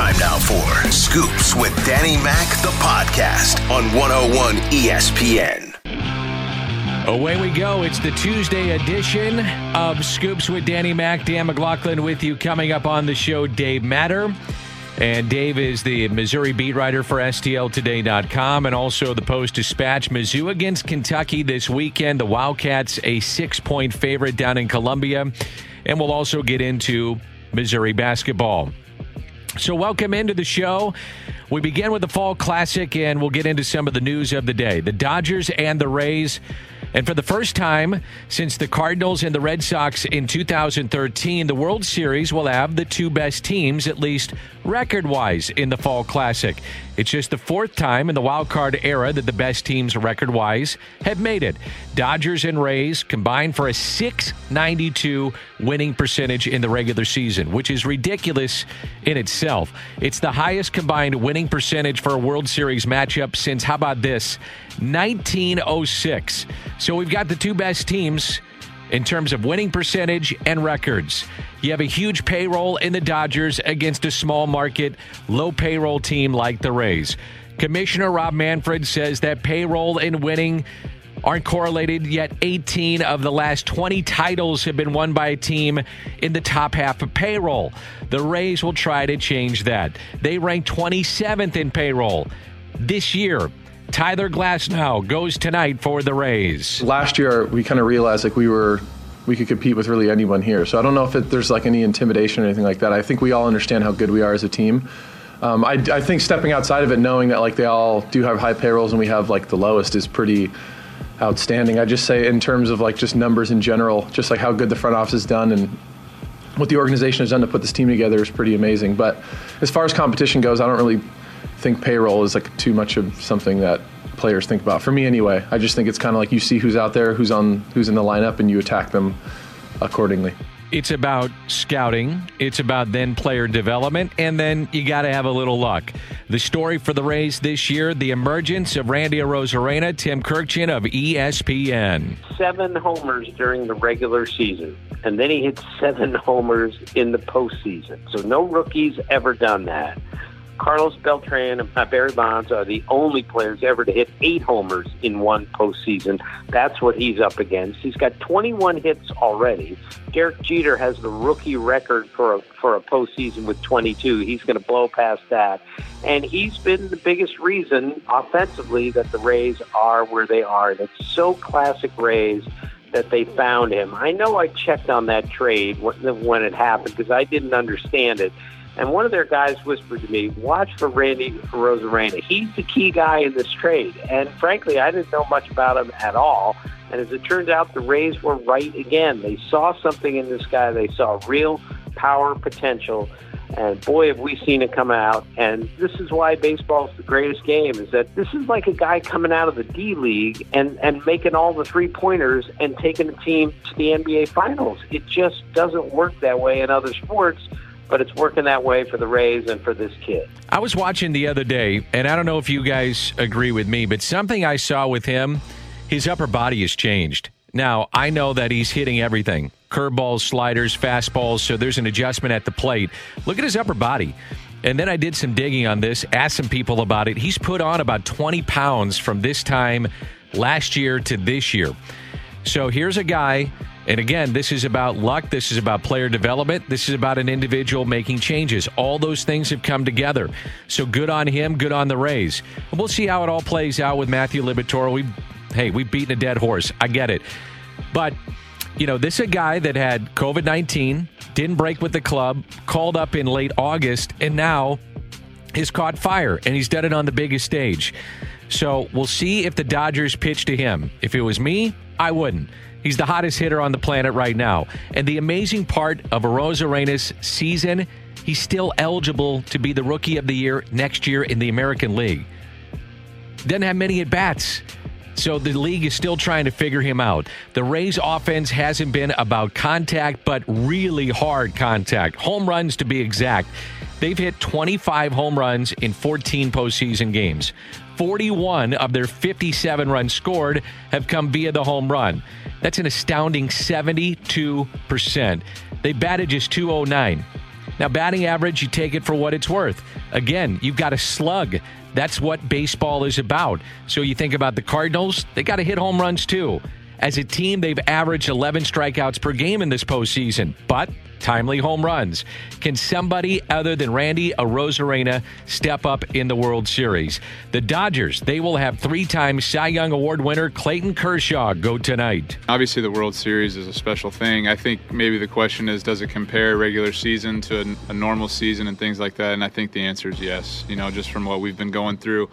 Time now for Scoops with Danny Mac, the podcast on 101 ESPN. Away we go. It's the Tuesday edition of Scoops with Danny Mac. Dan McLaughlin with you. Coming up on the show, Dave Matter. And Dave is the Missouri beat writer for STLtoday.com and also the Post Dispatch. Mizzou against Kentucky this weekend. The Wildcats, a six point favorite down in Columbia. And we'll also get into Missouri basketball. So, welcome into the show. We begin with the Fall Classic, and we'll get into some of the news of the day. The Dodgers and the Rays. And for the first time since the Cardinals and the Red Sox in 2013, the World Series will have the two best teams, at least record wise, in the Fall Classic. It's just the fourth time in the wild card era that the best teams, record wise, have made it. Dodgers and Rays combined for a 692 winning percentage in the regular season, which is ridiculous in itself. It's the highest combined winning percentage for a World Series matchup since, how about this, 1906. So we've got the two best teams in terms of winning percentage and records. You have a huge payroll in the Dodgers against a small market, low payroll team like the Rays. Commissioner Rob Manfred says that payroll and winning aren't correlated yet 18 of the last 20 titles have been won by a team in the top half of payroll the rays will try to change that they rank 27th in payroll this year Tyler Glasnow goes tonight for the Rays. Last year, we kind of realized like we were we could compete with really anyone here. So I don't know if it, there's like any intimidation or anything like that. I think we all understand how good we are as a team. Um, I, I think stepping outside of it, knowing that like they all do have high payrolls and we have like the lowest, is pretty outstanding. I just say in terms of like just numbers in general, just like how good the front office has done and what the organization has done to put this team together is pretty amazing. But as far as competition goes, I don't really think payroll is like too much of something that players think about. For me, anyway, I just think it's kind of like you see who's out there, who's on, who's in the lineup, and you attack them accordingly. It's about scouting. It's about then player development, and then you got to have a little luck. The story for the Rays this year: the emergence of Randy Arozarena, Tim Kurkjian of ESPN. Seven homers during the regular season, and then he hit seven homers in the postseason. So no rookies ever done that. Carlos Beltran and Barry Bonds are the only players ever to hit eight homers in one postseason. That's what he's up against. He's got 21 hits already. Derek Jeter has the rookie record for a, for a postseason with 22. He's going to blow past that. And he's been the biggest reason offensively that the Rays are where they are. That's so classic Rays that they found him. I know I checked on that trade when it happened because I didn't understand it. And one of their guys whispered to me, watch for Randy Arozarena. He's the key guy in this trade. And frankly, I didn't know much about him at all. And as it turns out, the Rays were right again. They saw something in this guy. They saw real power potential. And boy, have we seen it come out. And this is why baseball is the greatest game, is that this is like a guy coming out of the D League and, and making all the three pointers and taking a team to the NBA Finals. It just doesn't work that way in other sports but it's working that way for the Rays and for this kid. I was watching the other day, and I don't know if you guys agree with me, but something I saw with him, his upper body has changed. Now, I know that he's hitting everything curveballs, sliders, fastballs, so there's an adjustment at the plate. Look at his upper body. And then I did some digging on this, asked some people about it. He's put on about 20 pounds from this time last year to this year. So here's a guy and again, this is about luck. This is about player development. This is about an individual making changes. All those things have come together. So good on him. Good on the Rays. And we'll see how it all plays out with Matthew Liberatore. We, hey, we've beaten a dead horse. I get it. But, you know, this is a guy that had COVID 19, didn't break with the club, called up in late August, and now has caught fire. And he's done it on the biggest stage. So we'll see if the Dodgers pitch to him. If it was me, I wouldn't. He's the hottest hitter on the planet right now. And the amazing part of Arenas' season, he's still eligible to be the rookie of the year next year in the American League. Doesn't have many at bats. So the league is still trying to figure him out. The Rays offense hasn't been about contact, but really hard contact. Home runs to be exact. They've hit 25 home runs in 14 postseason games. 41 of their 57 runs scored have come via the home run. That's an astounding 72%. They batted just 209. Now, batting average, you take it for what it's worth. Again, you've got a slug. That's what baseball is about. So you think about the Cardinals, they got to hit home runs too. As a team, they've averaged 11 strikeouts per game in this postseason, but timely home runs. Can somebody other than Randy Arozarena step up in the World Series? The Dodgers, they will have three-time Cy Young Award winner Clayton Kershaw go tonight. Obviously, the World Series is a special thing. I think maybe the question is, does it compare regular season to a, a normal season and things like that? And I think the answer is yes. You know, just from what we've been going through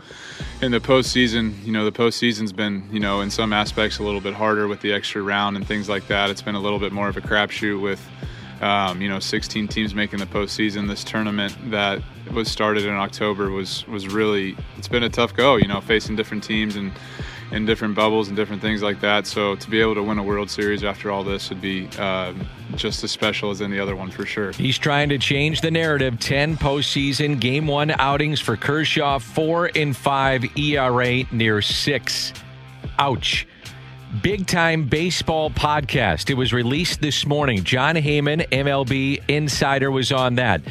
in the postseason, you know, the postseason's been, you know, in some aspects a little bit harder with the extra round and things like that. It's been a little bit more of a crapshoot with um, you know, 16 teams making the postseason. This tournament that was started in October was was really it's been a tough go. You know, facing different teams and in different bubbles and different things like that. So to be able to win a World Series after all this would be um, just as special as any other one for sure. He's trying to change the narrative. Ten postseason Game One outings for Kershaw, four in five ERA near six. Ouch. Big Time Baseball podcast. It was released this morning. Jon Heyman, MLB Insider, was on that.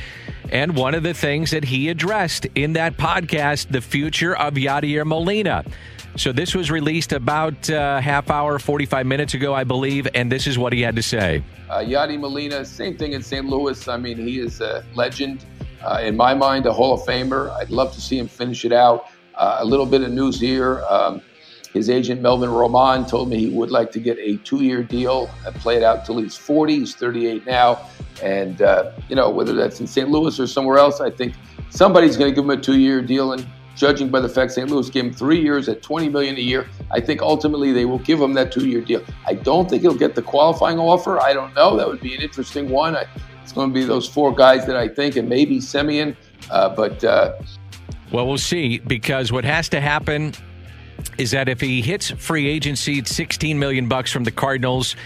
And one of the things that he addressed in that podcast, the future of Yadier Molina. So this was released about uh, half hour, 45 minutes ago, I believe, and this is what he had to say. Uh, Molina, same thing in St. Louis. I mean, he is a legend. Uh, in my mind, a Hall of Famer. I'd love to see him finish it out. Uh, a little bit of news here. Um, his agent, Melvin Roman, told me he would like to get a two year deal and play it out till he's 40. He's 38 now. And, uh, you know, whether that's in St. Louis or somewhere else, I think somebody's going to give him a two year deal. And judging by the fact St. Louis gave him three years at 20 million a year, I think ultimately they will give him that two year deal. I don't think he'll get the qualifying offer. I don't know. That would be an interesting one. I, it's going to be those four guys that I think, and maybe Semien. Uh, but. Uh, well, we'll see because what has to happen is that if he hits free agency, 16 million bucks from the Cardinals.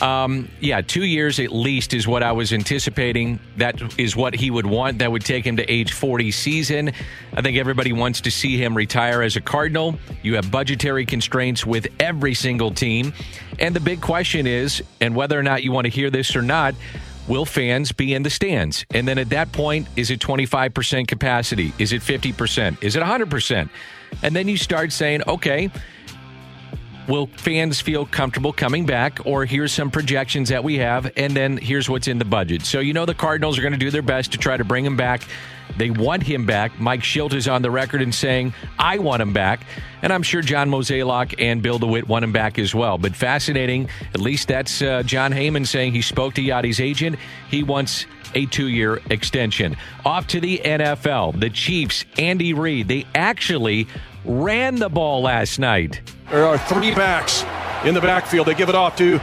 Um, yeah, two years at least is what I was anticipating. That is what he would want. That would take him to age 40 season. I think everybody wants to see him retire as a Cardinal. You have budgetary constraints with every single team. And the big question is, and whether or not you want to hear this or not, will fans be in the stands? And then at that point, is it 25% capacity? Is it 50%? Is it 100%? And then you start saying, okay, will fans feel comfortable coming back? Or here's some projections that we have, and then here's what's in the budget. So you know the Cardinals are going to do their best to try to bring him back. They want him back. Mike Shildt is on the record and saying, I want him back. And I'm sure John Mozeliak and Bill DeWitt want him back as well. But fascinating. At least that's uh, Jon Heyman saying he spoke to Yadi's agent. He wants a two year extension. Off to the NFL. The Chiefs, Andy Reid, they actually ran the ball last night. There are three backs in the backfield. They give it off to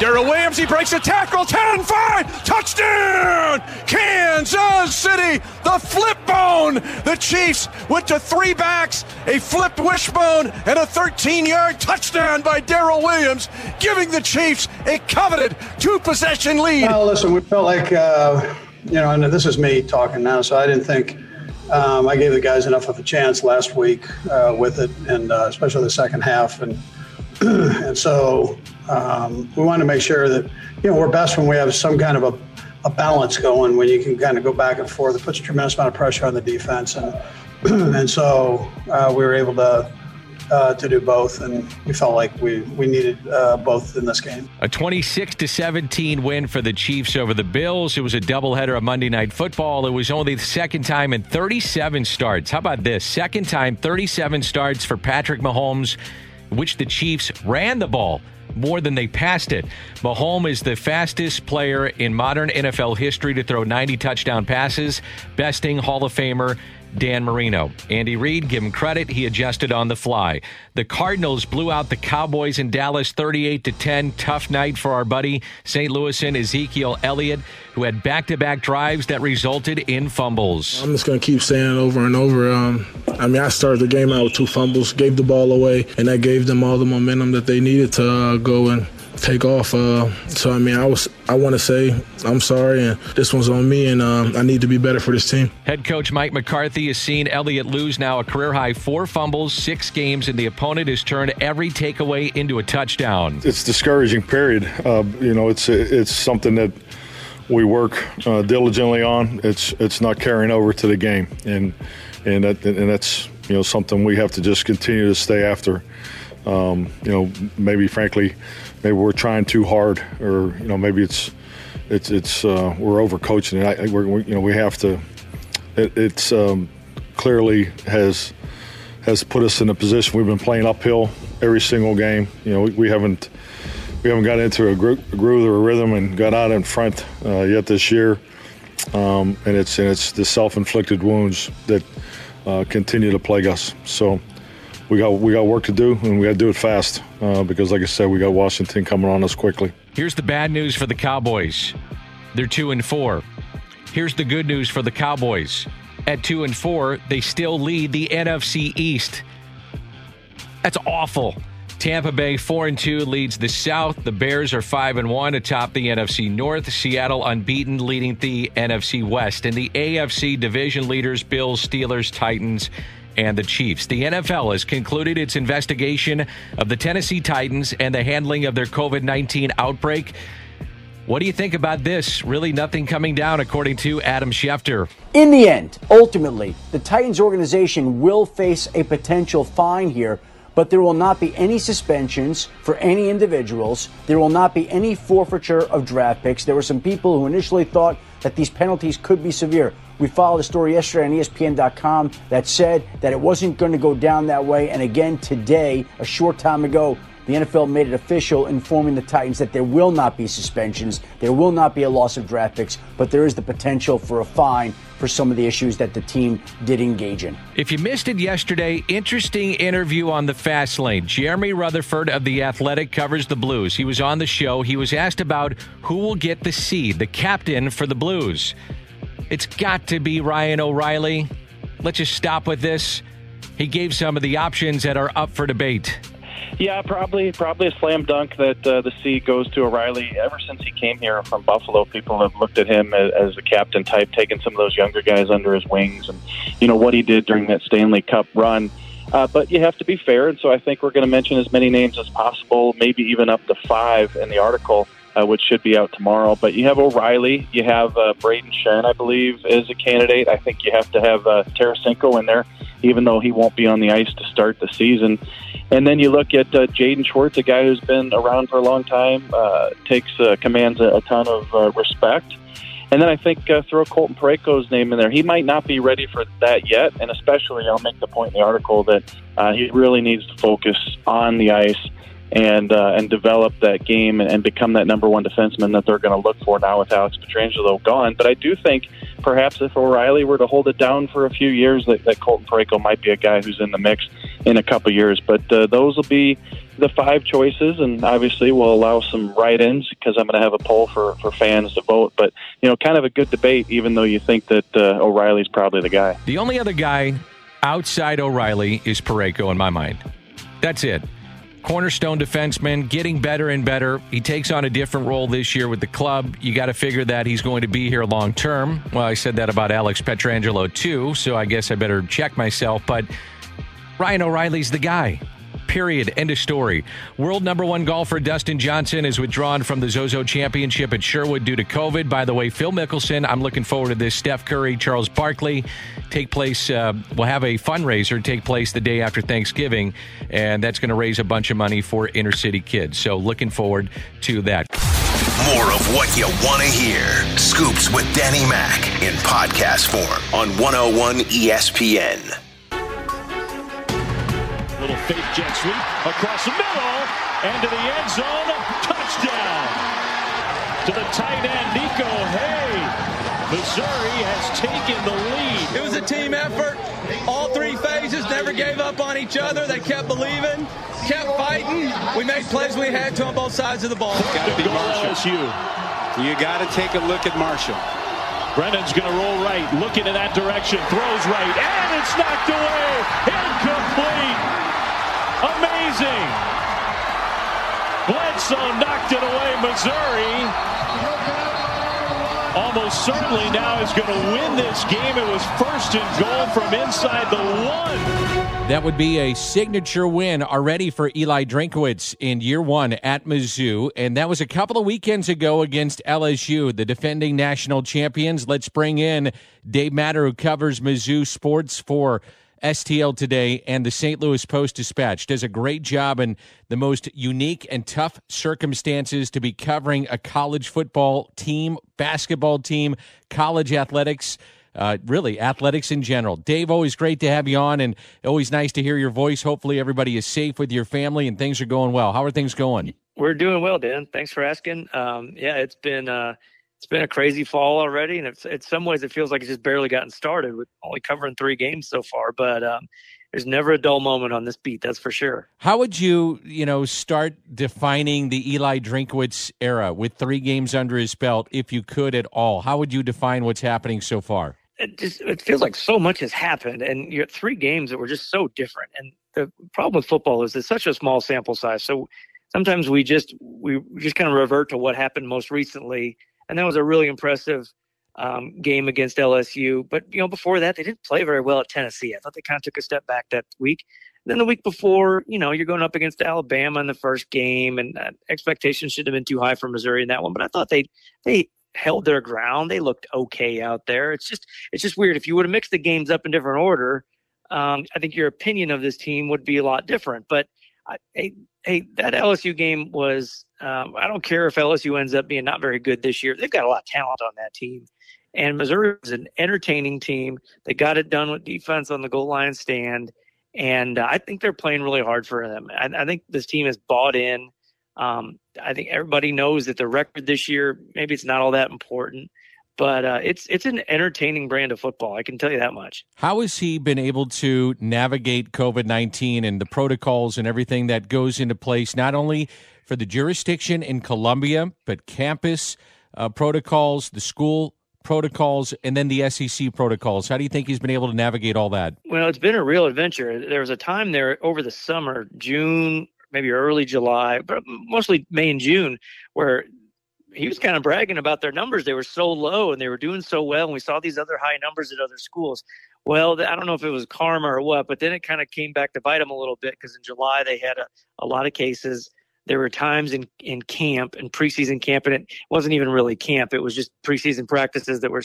Darrel Williams, he breaks a tackle. 10 5. Touchdown! Kansas City. The flip bone. The Chiefs went to three backs, a flipped wishbone, and a 13 yard touchdown by Darrel Williams, giving the Chiefs a coveted two possession lead. Well, listen, we felt like, uh, you know, and this is me talking now, so I didn't think. Um, I gave the guys enough of a chance last week uh, with it, and uh, especially the second half. And and so um, we want to make sure that you know we're best when we have some kind of a, a balance going when you can kind of go back and forth. It puts a tremendous amount of pressure on the defense, and and so uh, we were able to uh, to do both, and we felt like we we needed uh, both in this game. A 26 to 17 win for the Chiefs over the Bills. It was a doubleheader of Monday Night Football. It was only the second time in 37 starts. How about this? Second time, 37 starts for Patrick Mahomes, which the Chiefs ran the ball more than they passed it. Mahomes is the fastest player in modern NFL history to throw 90 touchdown passes, besting Hall of Famer Dan Marino. Andy Reid, give him credit, he adjusted on the fly. The Cardinals blew out the Cowboys in Dallas 38 to 10. Tough night for our buddy St. Louisan Ezekiel Elliott, who had back-to-back drives that resulted in fumbles. I'm just going to keep saying it over and over. Um, I mean, I started the game out with two fumbles, gave the ball away, and that gave them all the momentum that they needed to uh, go and take off. Uh, so I mean, I was I want to say I'm sorry, and this one's on me, and uh, I need to be better for this team. Head coach Mike McCarthy has seen Elliott lose now a career high four fumbles, six games, and the opponent has turned every takeaway into a touchdown. It's discouraging. Period. Uh, you know, it's it's something that we work uh, diligently on, it's it's not carrying over to the game, and and that, and that's you know something we have to just continue to stay after. Um, you know, maybe frankly, maybe we're trying too hard, or you know, maybe it's it's it's uh, we're overcoaching it. I, we're, you know, we have to. It, it's um, clearly has has put us in a position we've been playing uphill every single game. You know, we, we haven't we haven't got into a groove or a rhythm and got out in front uh, yet this year. Um, and it's and it's the self-inflicted wounds that uh, continue to plague us. So we got we got work to do, and we got to do it fast uh, because, like I said, we got Washington coming on us quickly. Here's the bad news for the Cowboys. They're two and four. Here's the good news for the Cowboys. At two and four, they still lead the NFC East. That's awful. Tampa Bay 4 and 2 leads the South. The Bears are 5 and 1 atop the NFC North. Seattle unbeaten leading the NFC West. And the AFC division leaders Bills, Steelers, Titans, and the Chiefs. The NFL has concluded its investigation of the Tennessee Titans and the handling of their COVID 19 outbreak. What do you think about this? Really, nothing coming down, according to Adam Schefter. In the end, ultimately, the Titans organization will face a potential fine here but there will not be any suspensions for any individuals. There will not be any forfeiture of draft picks. There were some people who initially thought that these penalties could be severe. We followed a story yesterday on ESPN.com that said that it wasn't going to go down that way. And again, today, a short time ago, the NFL made it official, informing the Titans that there will not be suspensions, there will not be a loss of draft picks, but there is the potential for a fine for some of the issues that the team did engage in. If you missed it yesterday, interesting interview on the fast lane. Jeremy Rutherford of The Athletic covers the Blues. He was on the show. He was asked about who will get the seed, the captain for the Blues. It's got to be Ryan O'Reilly. Let's just stop with this. He gave some of the options that are up for debate. Yeah, probably probably a slam dunk that uh, the C goes to O'Reilly. Ever since he came here from Buffalo, people have looked at him as, as captain type, taking some of those younger guys under his wings, and you know what he did during that Stanley Cup run. Uh, but you have to be fair, and so I think we're going to mention as many names as possible, maybe even up to five in the article, uh, which should be out tomorrow. But you have O'Reilly, you have uh, Brayden Schenn, I believe, is a candidate. I think you have to have uh, Tarasenko in there, even though he won't be on the ice to start the season. And then you look at uh, Jaden Schwartz, a guy who's been around for a long time, uh, takes uh, commands a, a ton of uh, respect. And then I think uh, throw Colton Parayko's name in there. He might not be ready for that yet, and especially I'll make the point in the article that uh, he really needs to focus on the ice and uh, and develop that game and, become that number one defenseman that they're going to look for now with Alex Pietrangelo gone. But I do think perhaps if O'Reilly were to hold it down for a few years, that, that Colton Parayko might be a guy who's in the mix in a couple years. But uh, those will be the five choices, and obviously we'll allow some write-ins because I'm going to have a poll for, for fans to vote. But you know, kind of a good debate, even though you think that uh, O'Reilly's probably the guy. The only other guy outside O'Reilly is Parayko in my mind. That's it cornerstone defenseman, getting better and better. He takes on a different role this year with the club. You got to figure that he's going to be here long term. Well, I said that about Alex Pietrangelo too, so I guess I better check myself. But Ryan O'Reilly's the guy. Period. End of story. World number one golfer Dustin Johnson is withdrawn from the Zozo Championship at Sherwood due to COVID. By the way, Phil Mickelson, I'm looking forward to this. Steph Curry, Charles Barkley take place, uh, will have a fundraiser take place the day after Thanksgiving, and that's going to raise a bunch of money for inner city kids. So looking forward to that. More of what you want to hear. Scoops with Danny Mac in podcast form on 101 ESPN fake jet sweep across the middle and to the end zone. Touchdown to the tight end, Niko Hea. Missouri has taken the lead. It was a team effort. All three phases never gave up on each other. They kept believing, kept fighting. We made plays we had to on both sides of the ball. Got to be Marshall. You got to take a look at Marshall. Brennan's going to roll right, looking in that direction, throws right, and it's knocked away. Incomplete. Amazing. Bledsoe knocked it away. Missouri almost certainly now is going to win this game. It was first and goal from inside the one. That would be a signature win already for Eli Drinkwitz in year one at Mizzou. And that was a couple of weekends ago against LSU, the defending national champions. Let's bring in Dave Matter, who covers Mizzou sports for STL Today and the St. Louis Post Dispatch. Does a great job in the most unique and tough circumstances to be covering a college football team, basketball team, college athletics uh, really athletics in general. Dave, always great to have you on, and always nice to hear your voice. Hopefully, everybody is safe with your family and things are going well. How are things going? We're doing well, Dan. Thanks for asking. Um, yeah, it's been uh, it's been a crazy fall already, and it's, in some ways it feels like it's just barely gotten started with only covering three games so far. But um, there's never a dull moment on this beat, that's for sure. How would you, you know, start defining the Eli Drinkwitz era with three games under his belt, if you could at all? How would you define what's happening so far? it just it feels like so much has happened, and you're three games that were just so different. And the problem with football is it's such a small sample size. So sometimes we just we just kind of revert to what happened most recently, and that was a really impressive um, game against LSU. But you know, before that, they didn't play very well at Tennessee. I thought they kind of took a step back that week. And then the week before, you know, you're going up against Alabama in the first game, and uh, expectations shouldn't have been too high for Missouri in that one. But I thought they they held their ground. They looked okay out there. It's just it's just weird. If you would have mixed the games up in different order, um, I think your opinion of this team would be a lot different. But hey, hey, that LSU game was. Um, I don't care if LSU ends up being not very good this year. They've got a lot of talent on that team. And Missouri was an entertaining team. They got it done with defense on the goal line stand. And uh, I think they're playing really hard for them. I, I think this team is bought in. Um, I think everybody knows that the record this year, maybe it's not all that important, but uh, it's it's an entertaining brand of football. I can tell you that much. How has he been able to navigate COVID nineteen and the protocols and everything that goes into place, not only for the jurisdiction in Columbia, but campus uh, protocols, the school protocols, and then the SEC protocols? How do you think he's been able to navigate all that? Well, it's been a real adventure. There was a time there over the summer, June, maybe early July, but mostly May and June, where he was kind of bragging about their numbers. They were so low and they were doing so well. And we saw these other high numbers at other schools. Well, I don't know if it was karma or what, but then it kind of came back to bite them a little bit because in July they had a, a lot of cases. There were times in, in camp and preseason camp, and it wasn't even really camp. It was just preseason practices that were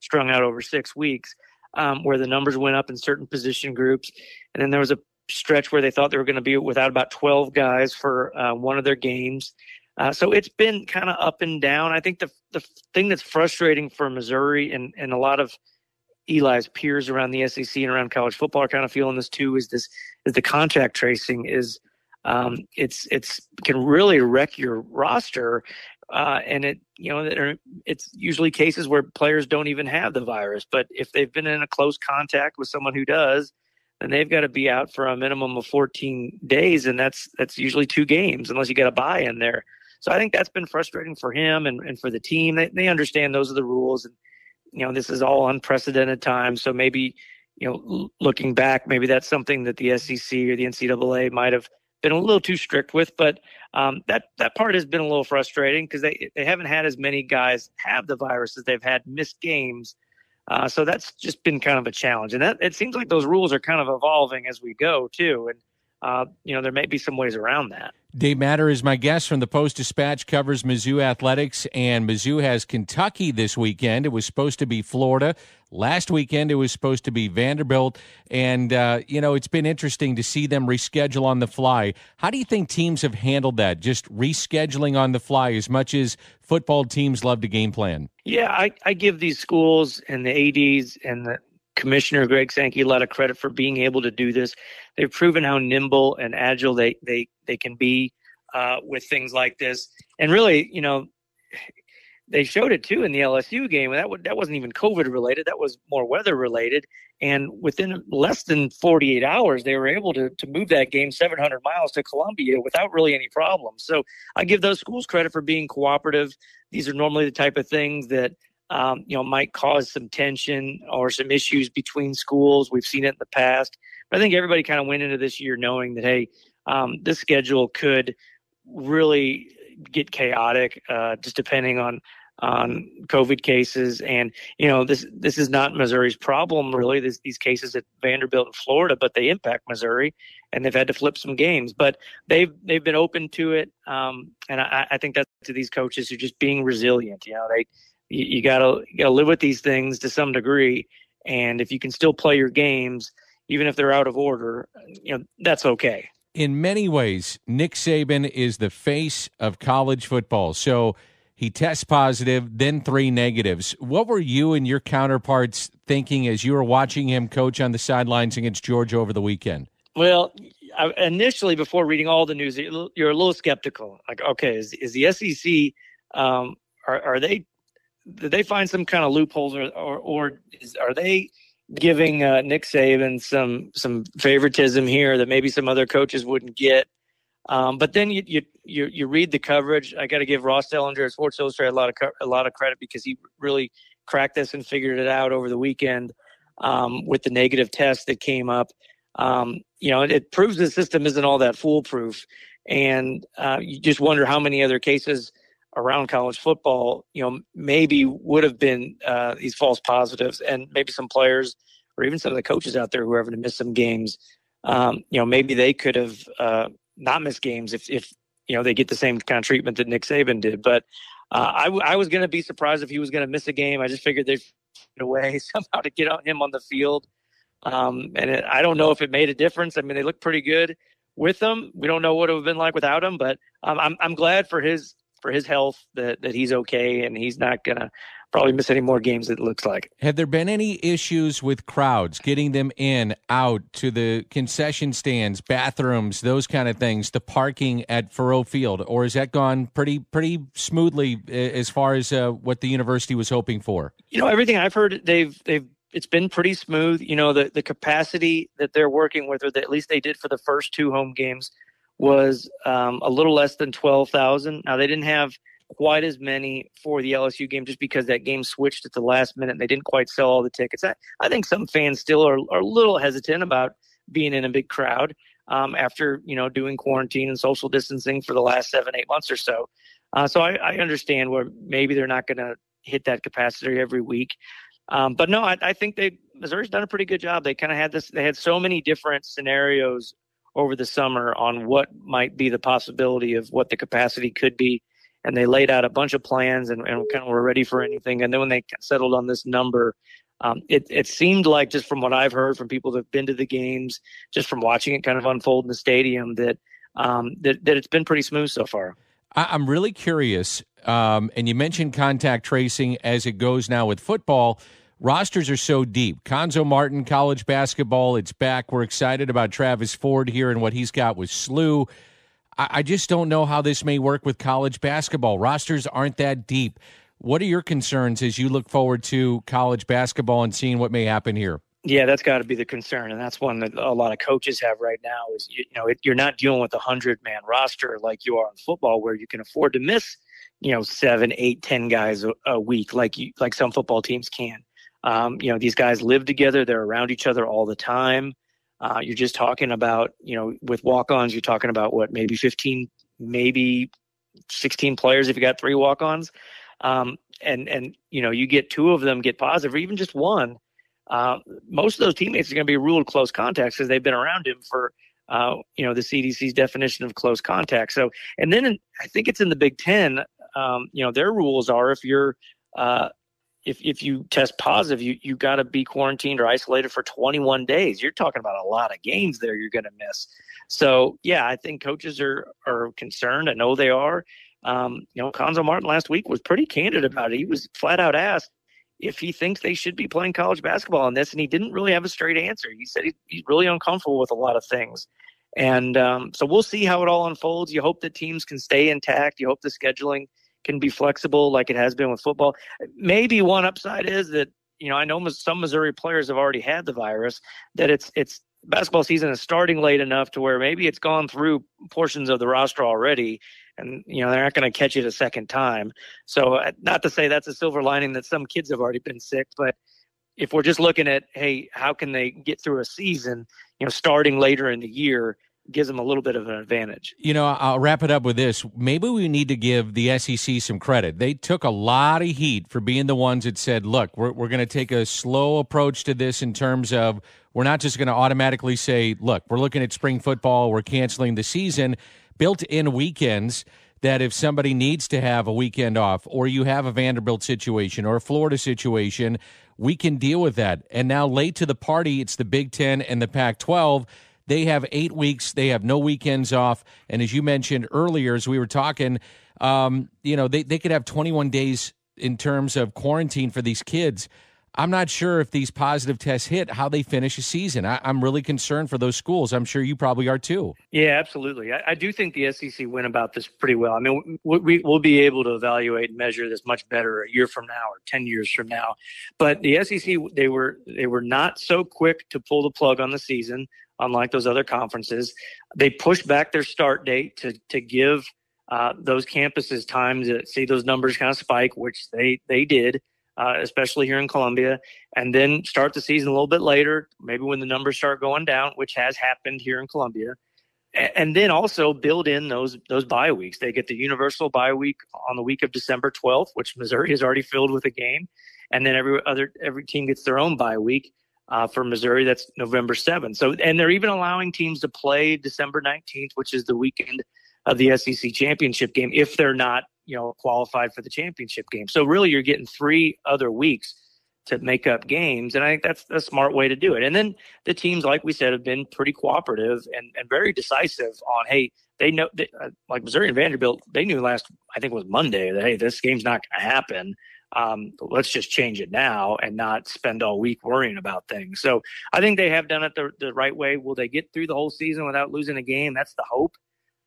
strung out over six weeks, um, where the numbers went up in certain position groups. And then there was a stretch where they thought they were going to be without about 12 guys for uh, one of their games. Uh, so it's been kind of up and down. I think the the thing that's frustrating for Missouri and, and a lot of Eli's peers around the SEC and around college football are kind of feeling this too. Is this is the contact tracing is um, it's it's can really wreck your roster, uh, and it you know it's usually cases where players don't even have the virus, but if they've been in a close contact with someone who does, then they've got to be out for a minimum of 14 days, and that's that's usually two games unless you got a buy in there. So I think that's been frustrating for him and, and for the team. They, they understand those are the rules, and you know this is all unprecedented time. So maybe you know looking back, maybe that's something that the SEC or the NCAA might have been a little too strict with. But um, that that part has been a little frustrating because they they haven't had as many guys have the virus as they've had missed games uh, so that's just been kind of a challenge, and that it seems like those rules are kind of evolving as we go too. And uh, you know, there may be some ways around that. Dave Matter is my guest from the Post Dispatch, covers Mizzou athletics, and Mizzou has Kentucky this weekend. It was supposed to be Florida. Last weekend, it was supposed to be Vanderbilt. And, uh, you know, it's been interesting to see them reschedule on the fly. How do you think teams have handled that, just rescheduling on the fly as much as football teams love to game plan? Yeah, I, I give these schools and the ADs and the Commissioner Greg Sankey a lot of credit for being able to do this. They've proven how nimble and agile they they they can be uh, with things like this. And really, you know, they showed it too in the LSU game. That that wasn't even COVID related. That was more weather related. And within less than 48 hours, they were able to to move that game 700 miles to Columbia without really any problems. So I give those schools credit for being cooperative. These are normally the type of things that um, you know, might cause some tension or some issues between schools. We've seen it in the past. But I think everybody kind of went into this year knowing that, hey, um, this schedule could really get chaotic, uh, just depending on on COVID cases, and you know this this is not Missouri's problem really. This, these cases at Vanderbilt and Florida, but they impact Missouri, and they've had to flip some games. But they've they've been open to it, um, and I, I think that's to these coaches who are just being resilient. You know, they you, you gotta you gotta live with these things to some degree, and if you can still play your games, even if they're out of order, you know that's okay. In many ways, Nick Saban is the face of college football. So he tests positive, then three negatives. What were you and your counterparts thinking as you were watching him coach on the sidelines against Georgia over the weekend? Well, I, initially, before reading all the news, you're a little skeptical. Like, okay, is, is the SEC um, are, are they did they find some kind of loopholes, or or, or is, are they giving uh, Nick Saban some some favoritism here that maybe some other coaches wouldn't get? Um, but then you, you you you read the coverage. I got to give Ross Dellenger at Sports Illustrated a lot of a lot of credit because he really cracked this and figured it out over the weekend um, with the negative test that came up. Um, you know, it, it, proves the system isn't all that foolproof, and uh, you just wonder how many other cases around college football, you know, maybe would have been uh, these false positives, and maybe some players or even some of the coaches out there who are having to miss some games, um, you know, maybe they could have uh, not missed games if, if you know they get the same kind of treatment that Nick Saban did. But uh, I, I was going to be surprised if he was going to miss a game. I just figured they'd find a way somehow to get him on the field. Um, and it, I don't know if it made a difference. I mean, they look pretty good with him. We don't know what it would have been like without him, but um, I'm I'm glad for his for his health that, that he's okay and he's not going to probably miss any more games, it looks like. Have there been any issues with crowds, getting them in, out to the concession stands, bathrooms, those kind of things, the parking at Faurot Field? Or has that gone pretty pretty smoothly as far as uh, what the university was hoping for? You know, everything I've heard, they've they've it's been pretty smooth. You know, the, the capacity that they're working with, or that at least they did for the first two home games, was um, a little less than 12,000. Now, they didn't have quite as many for the LSU game just because that game switched at the last minute and they didn't quite sell all the tickets. I, I think some fans still are, are a little hesitant about being in a big crowd um, after, you know, doing quarantine and social distancing for the last seven, eight months or so. Uh, so I, I understand where maybe they're not going to hit that capacity every week. Um, but no, I, I think they Missouri's done a pretty good job. They kind of had this. They had so many different scenarios over the summer on what might be the possibility of what the capacity could be. And they laid out a bunch of plans and, and kind of were ready for anything. And then when they settled on this number, um, it, it seemed like just from what I've heard from people that have been to the games, just from watching it kind of unfold in the stadium, that um, that, that it's been pretty smooth so far. I'm really curious, um, and you mentioned contact tracing as it goes now with football rosters are so deep. Cuonzo Martin, college basketball, it's back. We're excited about Travis Ford here and what he's got with SLU. I, I just don't know how this may work with college basketball. Rosters aren't that deep. What are your concerns as you look forward to college basketball and seeing what may happen here? Yeah, that's got to be the concern, and that's one that a lot of coaches have right now. Is you, you know it, you're not dealing with a hundred man roster like you are in football, where you can afford to miss, you know, seven, eight, ten guys a, a week, like you like some football teams can. Um, you know, these guys live together; they're around each other all the time. Uh, you're just talking about, you know, with walk-ons, you're talking about what, maybe 15, maybe 16 players if you got three walk-ons, um, and and you know, you get two of them get positive, or even just one. Uh, most of those teammates are going to be ruled close contacts because they've been around him for, uh, you know, the CDC's definition of close contact. So, and then in, I think it's in the Big Ten. Um, you know, their rules are if you're uh, if if you test positive, you you got to be quarantined or isolated for 21 days. You're talking about a lot of games there you're going to miss. So yeah, I think coaches are are concerned. I know they are. Um, you know, Cuonzo Martin last week was pretty candid about it. He was flat out asked if he thinks they should be playing college basketball on this, and he didn't really have a straight answer. He said he, he's really uncomfortable with a lot of things. And um, so we'll see how it all unfolds. You hope that teams can stay intact. You hope the scheduling can be flexible like it has been with football. Maybe one upside is that you know I know some Missouri players have already had the virus. That it's it's basketball season is starting late enough to where maybe it's gone through portions of the roster already, and you know they're not going to catch it a second time. So uh, not to say that's a silver lining that some kids have already been sick, but if we're just looking at hey how can they get through a season you know starting later in the year gives them a little bit of an advantage. You know, I'll wrap it up with this. Maybe we need to give the SEC some credit. They took a lot of heat for being the ones that said, look, we're, we're going to take a slow approach to this in terms of we're not just going to automatically say, look, we're looking at spring football, we're canceling the season. Built in weekends that if somebody needs to have a weekend off, or you have a Vanderbilt situation or a Florida situation, we can deal with that. And now, late to the party, it's the Big Ten and the Pac 12 they have eight weeks. They have no weekends off. And as you mentioned earlier, as we were talking, um, you know, they, they could have 21 days in terms of quarantine for these kids. I'm not sure if these positive tests hit how they finish a season. I, am really concerned for those schools. I'm sure you probably are too. Yeah, absolutely. I, I do think the SEC went about this pretty well. I mean, we, we, will be able to evaluate and measure this much better a year from now or ten years from now. But the SEC, they were they were not so quick to pull the plug on the season unlike those other conferences. They pushed back their start date to to give uh, those campuses time to see those numbers kind of spike, which they they did, uh, especially here in Columbia, and then start the season a little bit later, maybe when the numbers start going down, which has happened here in Columbia. And then also build in those those bye weeks. They get the universal bye week on the week of December 12th, which Missouri has already filled with a game, and then every other every team gets their own bye week uh, for Missouri. That's November 7th. So, and they're even allowing teams to play December 19th, which is the weekend of the SEC championship game, if they're not, you know, qualified for the championship game. So, really, you're getting three other weeks to make up games, and I think that's a smart way to do it. And then the teams, like we said, have been pretty cooperative and, and very decisive on, hey, they know, they, uh, like Missouri and Vanderbilt, they knew last, I think it was Monday, that hey, this game's not going to happen um, let's just change it now and not spend all week worrying about things. So I think they have done it the, the right way. Will they get through the whole season without losing a game? That's the hope.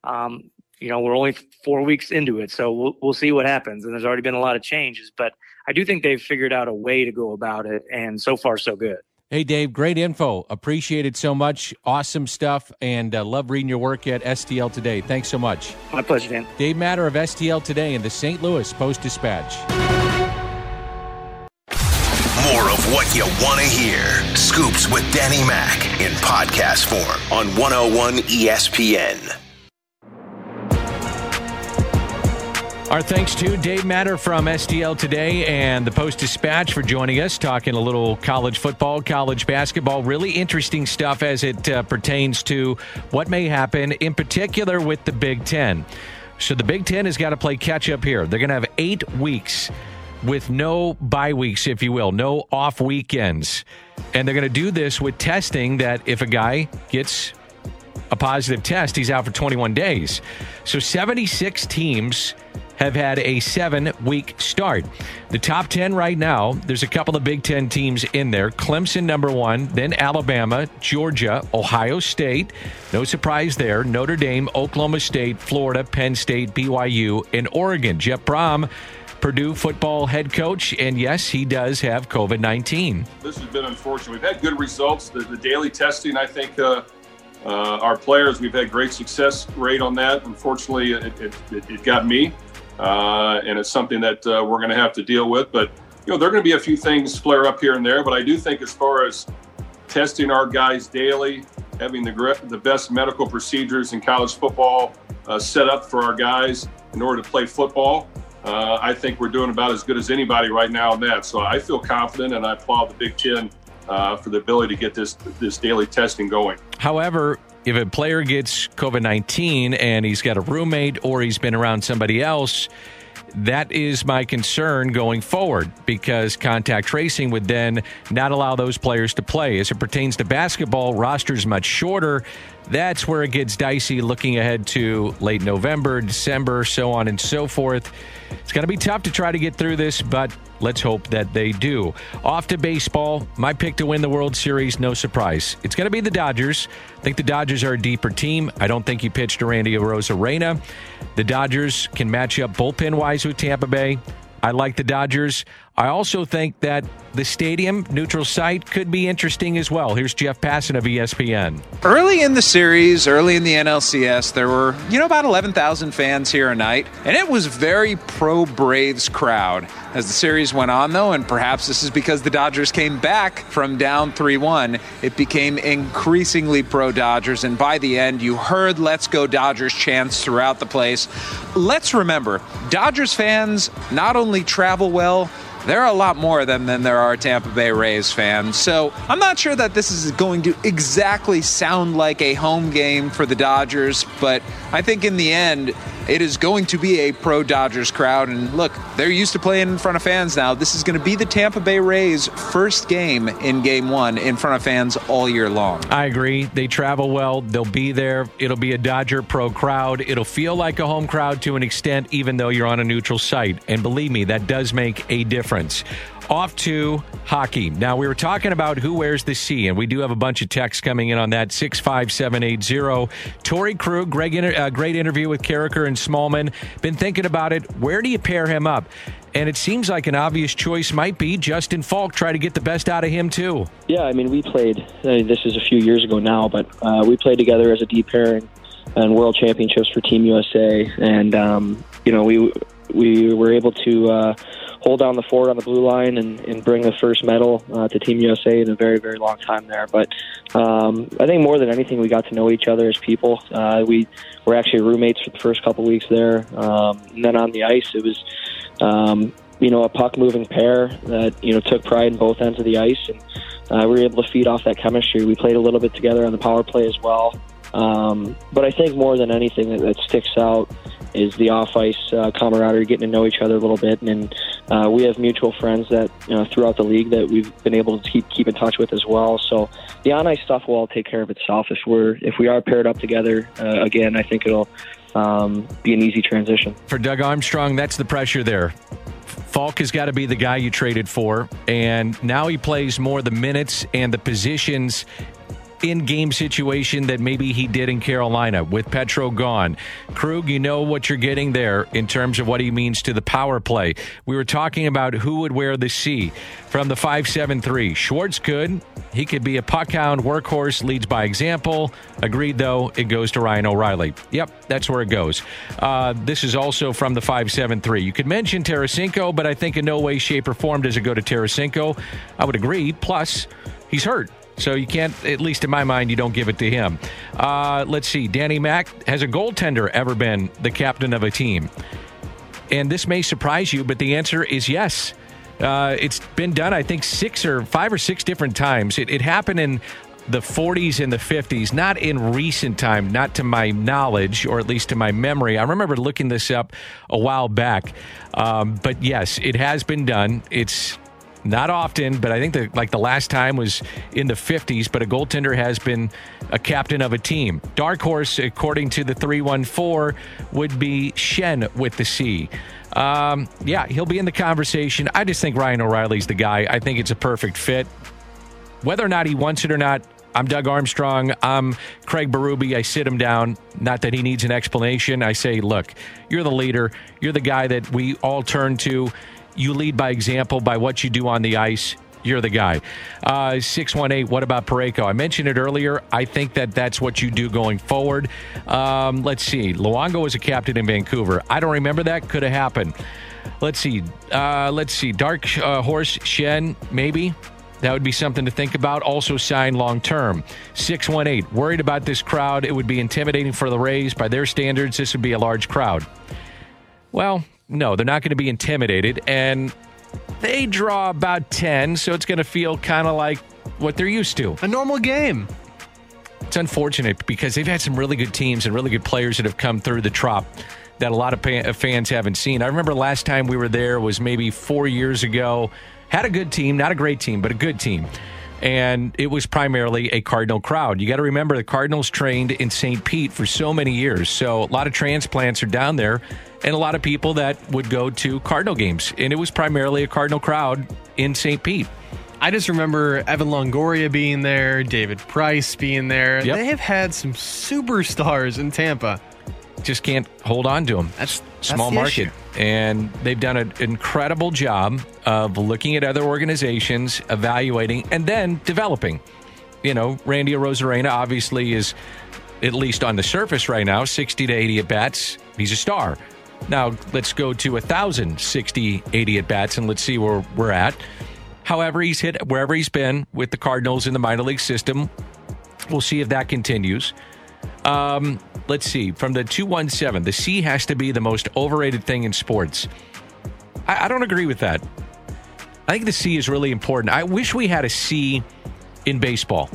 Um, you know, we're only four weeks into it, so we'll, we'll see what happens. And there's already been a lot of changes, but I do think they've figured out a way to go about it. And so far, so good. Hey, Dave, great info. Appreciate it so much. Awesome stuff. And uh, love reading your work at STL Today. Thanks so much. My pleasure, Dan. Dave Matter of STL Today and the St. Louis Post Dispatch. More of what you want to hear. Scoops with Danny Mac in podcast form on 101 ESPN. Our thanks to Dave Matter from STL Today and the Post Dispatch for joining us, talking a little college football, college basketball. Really interesting stuff as it uh, pertains to what may happen, in particular with the Big Ten. So the Big Ten has got to play catch up here. They're going to have eight weeks with no bye weeks, if you will, no off weekends. And they're going to do this with testing that if a guy gets a positive test, he's out for 21 days. So 76 teams have had a seven week start. The top 10 right now, there's a couple of Big Ten teams in there. Clemson, number one, then Alabama, Georgia, Ohio State. No surprise there. Notre Dame, Oklahoma State, Florida, Penn State, BYU, and Oregon. Jeff Brohm Purdue football head coach. And yes, he does have COVID 19. This has been unfortunate. We've had good results. The, the daily testing, I think, uh, uh, our players, we've had great success rate on that. Unfortunately, it, it, it, got me, uh, and it's something that uh, we're going to have to deal with. But, you know, there are going to be a few things flare up here and there. But I do think, as far as testing our guys daily, having the, the best medical procedures in college football uh, set up for our guys in order to play football, uh, I think we're doing about as good as anybody right now in that. So I feel confident, and I applaud the Big Ten uh, for the ability to get this this daily testing going. However, if a player gets COVID nineteen and he's got a roommate or he's been around somebody else. That is my concern going forward because contact tracing would then not allow those players to play. As it pertains to basketball, rosters much shorter. That's where it gets dicey looking ahead to late November, December, so on and so forth. It's going to be tough to try to get through this, but let's hope that they do. Off to baseball. My pick to win the World Series, no surprise. It's going to be the Dodgers. I think the Dodgers are a deeper team. I don't think you pitched to Randy Arozarena. The Dodgers can match up bullpen wise with Tampa Bay. I like the Dodgers. I also think that the stadium, neutral site, could be interesting as well. Here's Jeff Passan of ESPN. Early in the series, early in the NLCS, there were, you know, about 11,000 fans here a night, and it was very pro Braves crowd. As the series went on, though, and perhaps this is because the Dodgers came back from down 3 1, it became increasingly pro Dodgers, and by the end, you heard Let's Go Dodgers chants throughout the place. Let's remember, Dodgers fans not only travel well, there are a lot more of them than there are Tampa Bay Rays fans. So I'm not sure that this is going to exactly sound like a home game for the Dodgers, but I think in the end, it is going to be a pro Dodgers crowd. And look, they're used to playing in front of fans now. This is going to be the Tampa Bay Rays' first game in game one in front of fans all year long. I agree. They travel well. They'll be there. It'll be a Dodger pro crowd. It'll feel like a home crowd to an extent, even though you're on a neutral site. And believe me, that does make a difference. Off to hockey. Now, we were talking about who wears the C, and we do have a bunch of texts coming in on that 65780. Torey Krug, great, uh, great interview with Karraker and Smallman. Been thinking about it. Where do you pair him up? And it seems like an obvious choice might be Justin Faulk. Try to get the best out of him, too. Yeah, I mean, we played, this is a few years ago now, but uh, we played together as a D pairing and World Championships for Team USA. And, um, you know, we, we were able to uh, hold down the fort on the blue line and, and bring the first medal uh, to Team USA in a very, very long time there. But um, I think more than anything, we got to know each other as people. Uh, we were actually roommates for the first couple weeks there. Um, and then on the ice, it was, um, you know, a puck moving pair that, you know, took pride in both ends of the ice. And uh, we were able to feed off that chemistry. We played a little bit together on the power play as well. Um, but I think more than anything that, that sticks out is the off ice uh, camaraderie, getting to know each other a little bit, and uh, we have mutual friends that you know, throughout the league that we've been able to keep keep in touch with as well. So the on ice stuff will all take care of itself if we're if we are paired up together. Uh, again, I think it'll um, be an easy transition. For Doug Armstrong, that's the pressure there. Faulk has got to be the guy you traded for, and now he plays more the minutes and the positions in game situation that maybe he did in Carolina with Petro gone. Krug, you know what you're getting there in terms of what he means to the power play. We were talking about who would wear the C from the 573. Schwartz could. He could be a puck hound, workhorse, leads by example. Agreed, though, it goes to Ryan O'Reilly. Yep, that's where it goes. Uh, this is also from the 573. You could mention Tarasenko, but I think in no way, shape, or form does it go to Tarasenko. I would agree. Plus, he's hurt. So you can't, at least in my mind, you don't give it to him. Uh, let's see. Danny Mac, has a goaltender ever been the captain of a team? And this may surprise you, but the answer is yes. Uh, it's been done, I think, six or five or six different times. It, it happened in the 40s and the 50s, not in recent time, not to my knowledge, or at least to my memory. I remember looking this up a while back. Um, but yes, it has been done. It's not often, but I think that like the last time was in the 50s. But a goaltender has been a captain of a team. Dark horse, according to the 314, would be Schenn with the C. Um, yeah, he'll be in the conversation. I just think Ryan O'Reilly's the guy. I think it's a perfect fit. Whether or not he wants it or not, I'm Doug Armstrong. I'm Craig Berube. I sit him down. Not that he needs an explanation. I say, look, you're the leader. You're the guy that we all turn to. You lead by example by what you do on the ice. You're the guy. Uh, 618, what about Parayko? I mentioned it earlier. I think that that's what you do going forward. Um, let's see. Luongo was a captain in Vancouver. I don't remember that. Could have happened. Let's see. Uh, let's see. Dark uh, Horse Schenn, maybe. That would be something to think about. Also signed long term. 618. Worried about this crowd. It would be intimidating for the Rays. By their standards, this would be a large crowd. Well, no, they're not going to be intimidated. And they draw about 10, so it's going to feel kind of like what they're used to. A normal game. It's unfortunate because they've had some really good teams and really good players that have come through the trop that a lot of pa- fans haven't seen. I remember last time we were there was maybe four years ago. Had a good team, not a great team, but a good team. And it was primarily a Cardinal crowd. You got to remember the Cardinals trained in St. Pete for so many years. So a lot of transplants are down there and a lot of people that would go to Cardinal games. And it was primarily a Cardinal crowd in St. Pete. I just remember Evan Longoria being there, David Price being there. Yep. They have had some superstars in Tampa. Just can't hold on to them. That's small the market. issue. And they've done an incredible job of looking at other organizations, evaluating, and then developing. You know, Randy Arozarena obviously is, at least on the surface right now, 60 to 80 at bats. He's a star. Now, let's go to 1,000, 60, 80 at bats, and let's see where we're at. However, he's hit wherever he's been with the Cardinals in the minor league system. We'll see if that continues. Um, let's see. From the 217, the C has to be the most overrated thing in sports. I, I don't agree with that. I think the C is really important. I wish we had a C in baseball.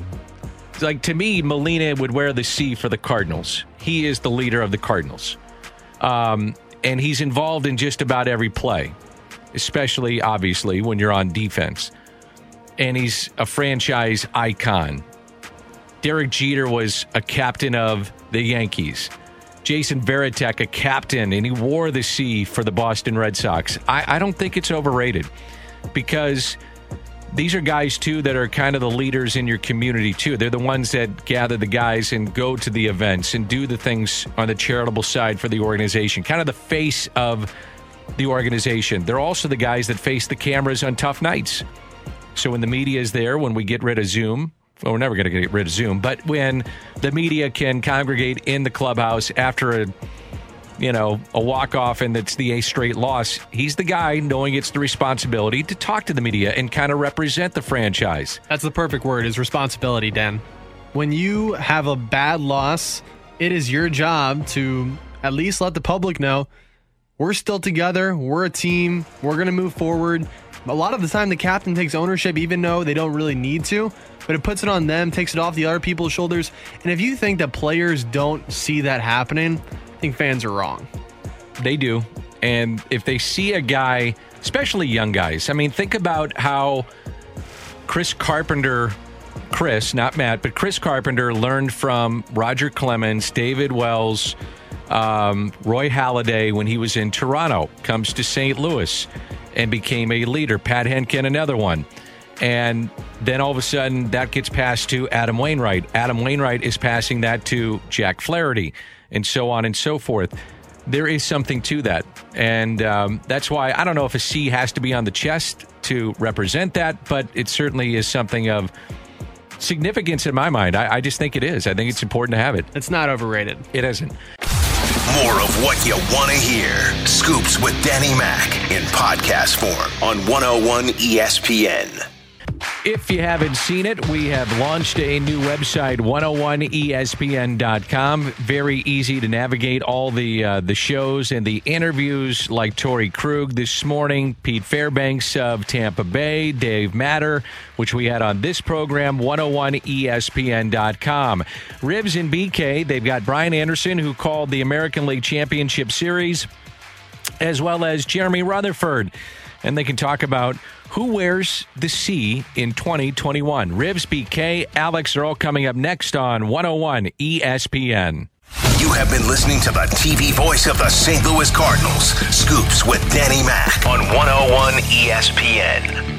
Like to me, Molina would wear the C for the Cardinals. He is the leader of the Cardinals. Um, and he's involved in just about every play, especially obviously when you're on defense. And he's a franchise icon. Derek Jeter was a captain of the Yankees. Jason Varitek, a captain, and he wore the C for the Boston Red Sox. I, I don't think it's overrated because these are guys, too, that are kind of the leaders in your community, too. They're the ones that gather the guys and go to the events and do the things on the charitable side for the organization, kind of the face of the organization. They're also the guys that face the cameras on tough nights. So when the media is there, when we get rid of Zoom, well, we're never going to get rid of Zoom, but when the media can congregate in the clubhouse after a you know, a walk off and it's the A straight loss, he's the guy knowing it's the responsibility to talk to the media and kind of represent the franchise. That's the perfect word is responsibility, Dan. When you have a bad loss, it is your job to at least let the public know we're still together, we're a team, we're going to move forward. A lot of the time, the captain takes ownership, even though they don't really need to, but it puts it on them, takes it off the other people's shoulders. And if you think that players don't see that happening, I think fans are wrong. They do. And if they see a guy, especially young guys, I mean, think about how Chris Carpenter, Chris, not Matt, but Chris Carpenter learned from Roger Clemens, David Wells, um, Roy Halladay when he was in Toronto, comes to St. Louis and became a leader. Pat Hentgen, another one. And then all of a sudden, that gets passed to Adam Wainwright. Adam Wainwright is passing that to Jack Flaherty, and so on and so forth. There is something to that. And um, that's why I don't know if a C has to be on the chest to represent that, but it certainly is something of significance in my mind. I, I just think it is. I think it's important to have it. It's not overrated. It isn't. More of what you want to hear. Scoops with Danny Mac in podcast form on 101 ESPN. If you haven't seen it, we have launched a new website, 101ESPN.com. Very easy to navigate all the uh, the shows and the interviews, like Torey Krug this morning, Pete Fairbanks of Tampa Bay, Dave Matter, which we had on this program, 101ESPN.com. Ribs and BK, they've got Brian Anderson, who called the American League Championship Series, as well as Jeremy Rutherford. And they can talk about who wears the C in 2021. Ribs, BK, Alex are all coming up next on 101 ESPN. You have been listening to the TV voice of the St. Louis Cardinals, Scoops with Danny Mac on 101 ESPN.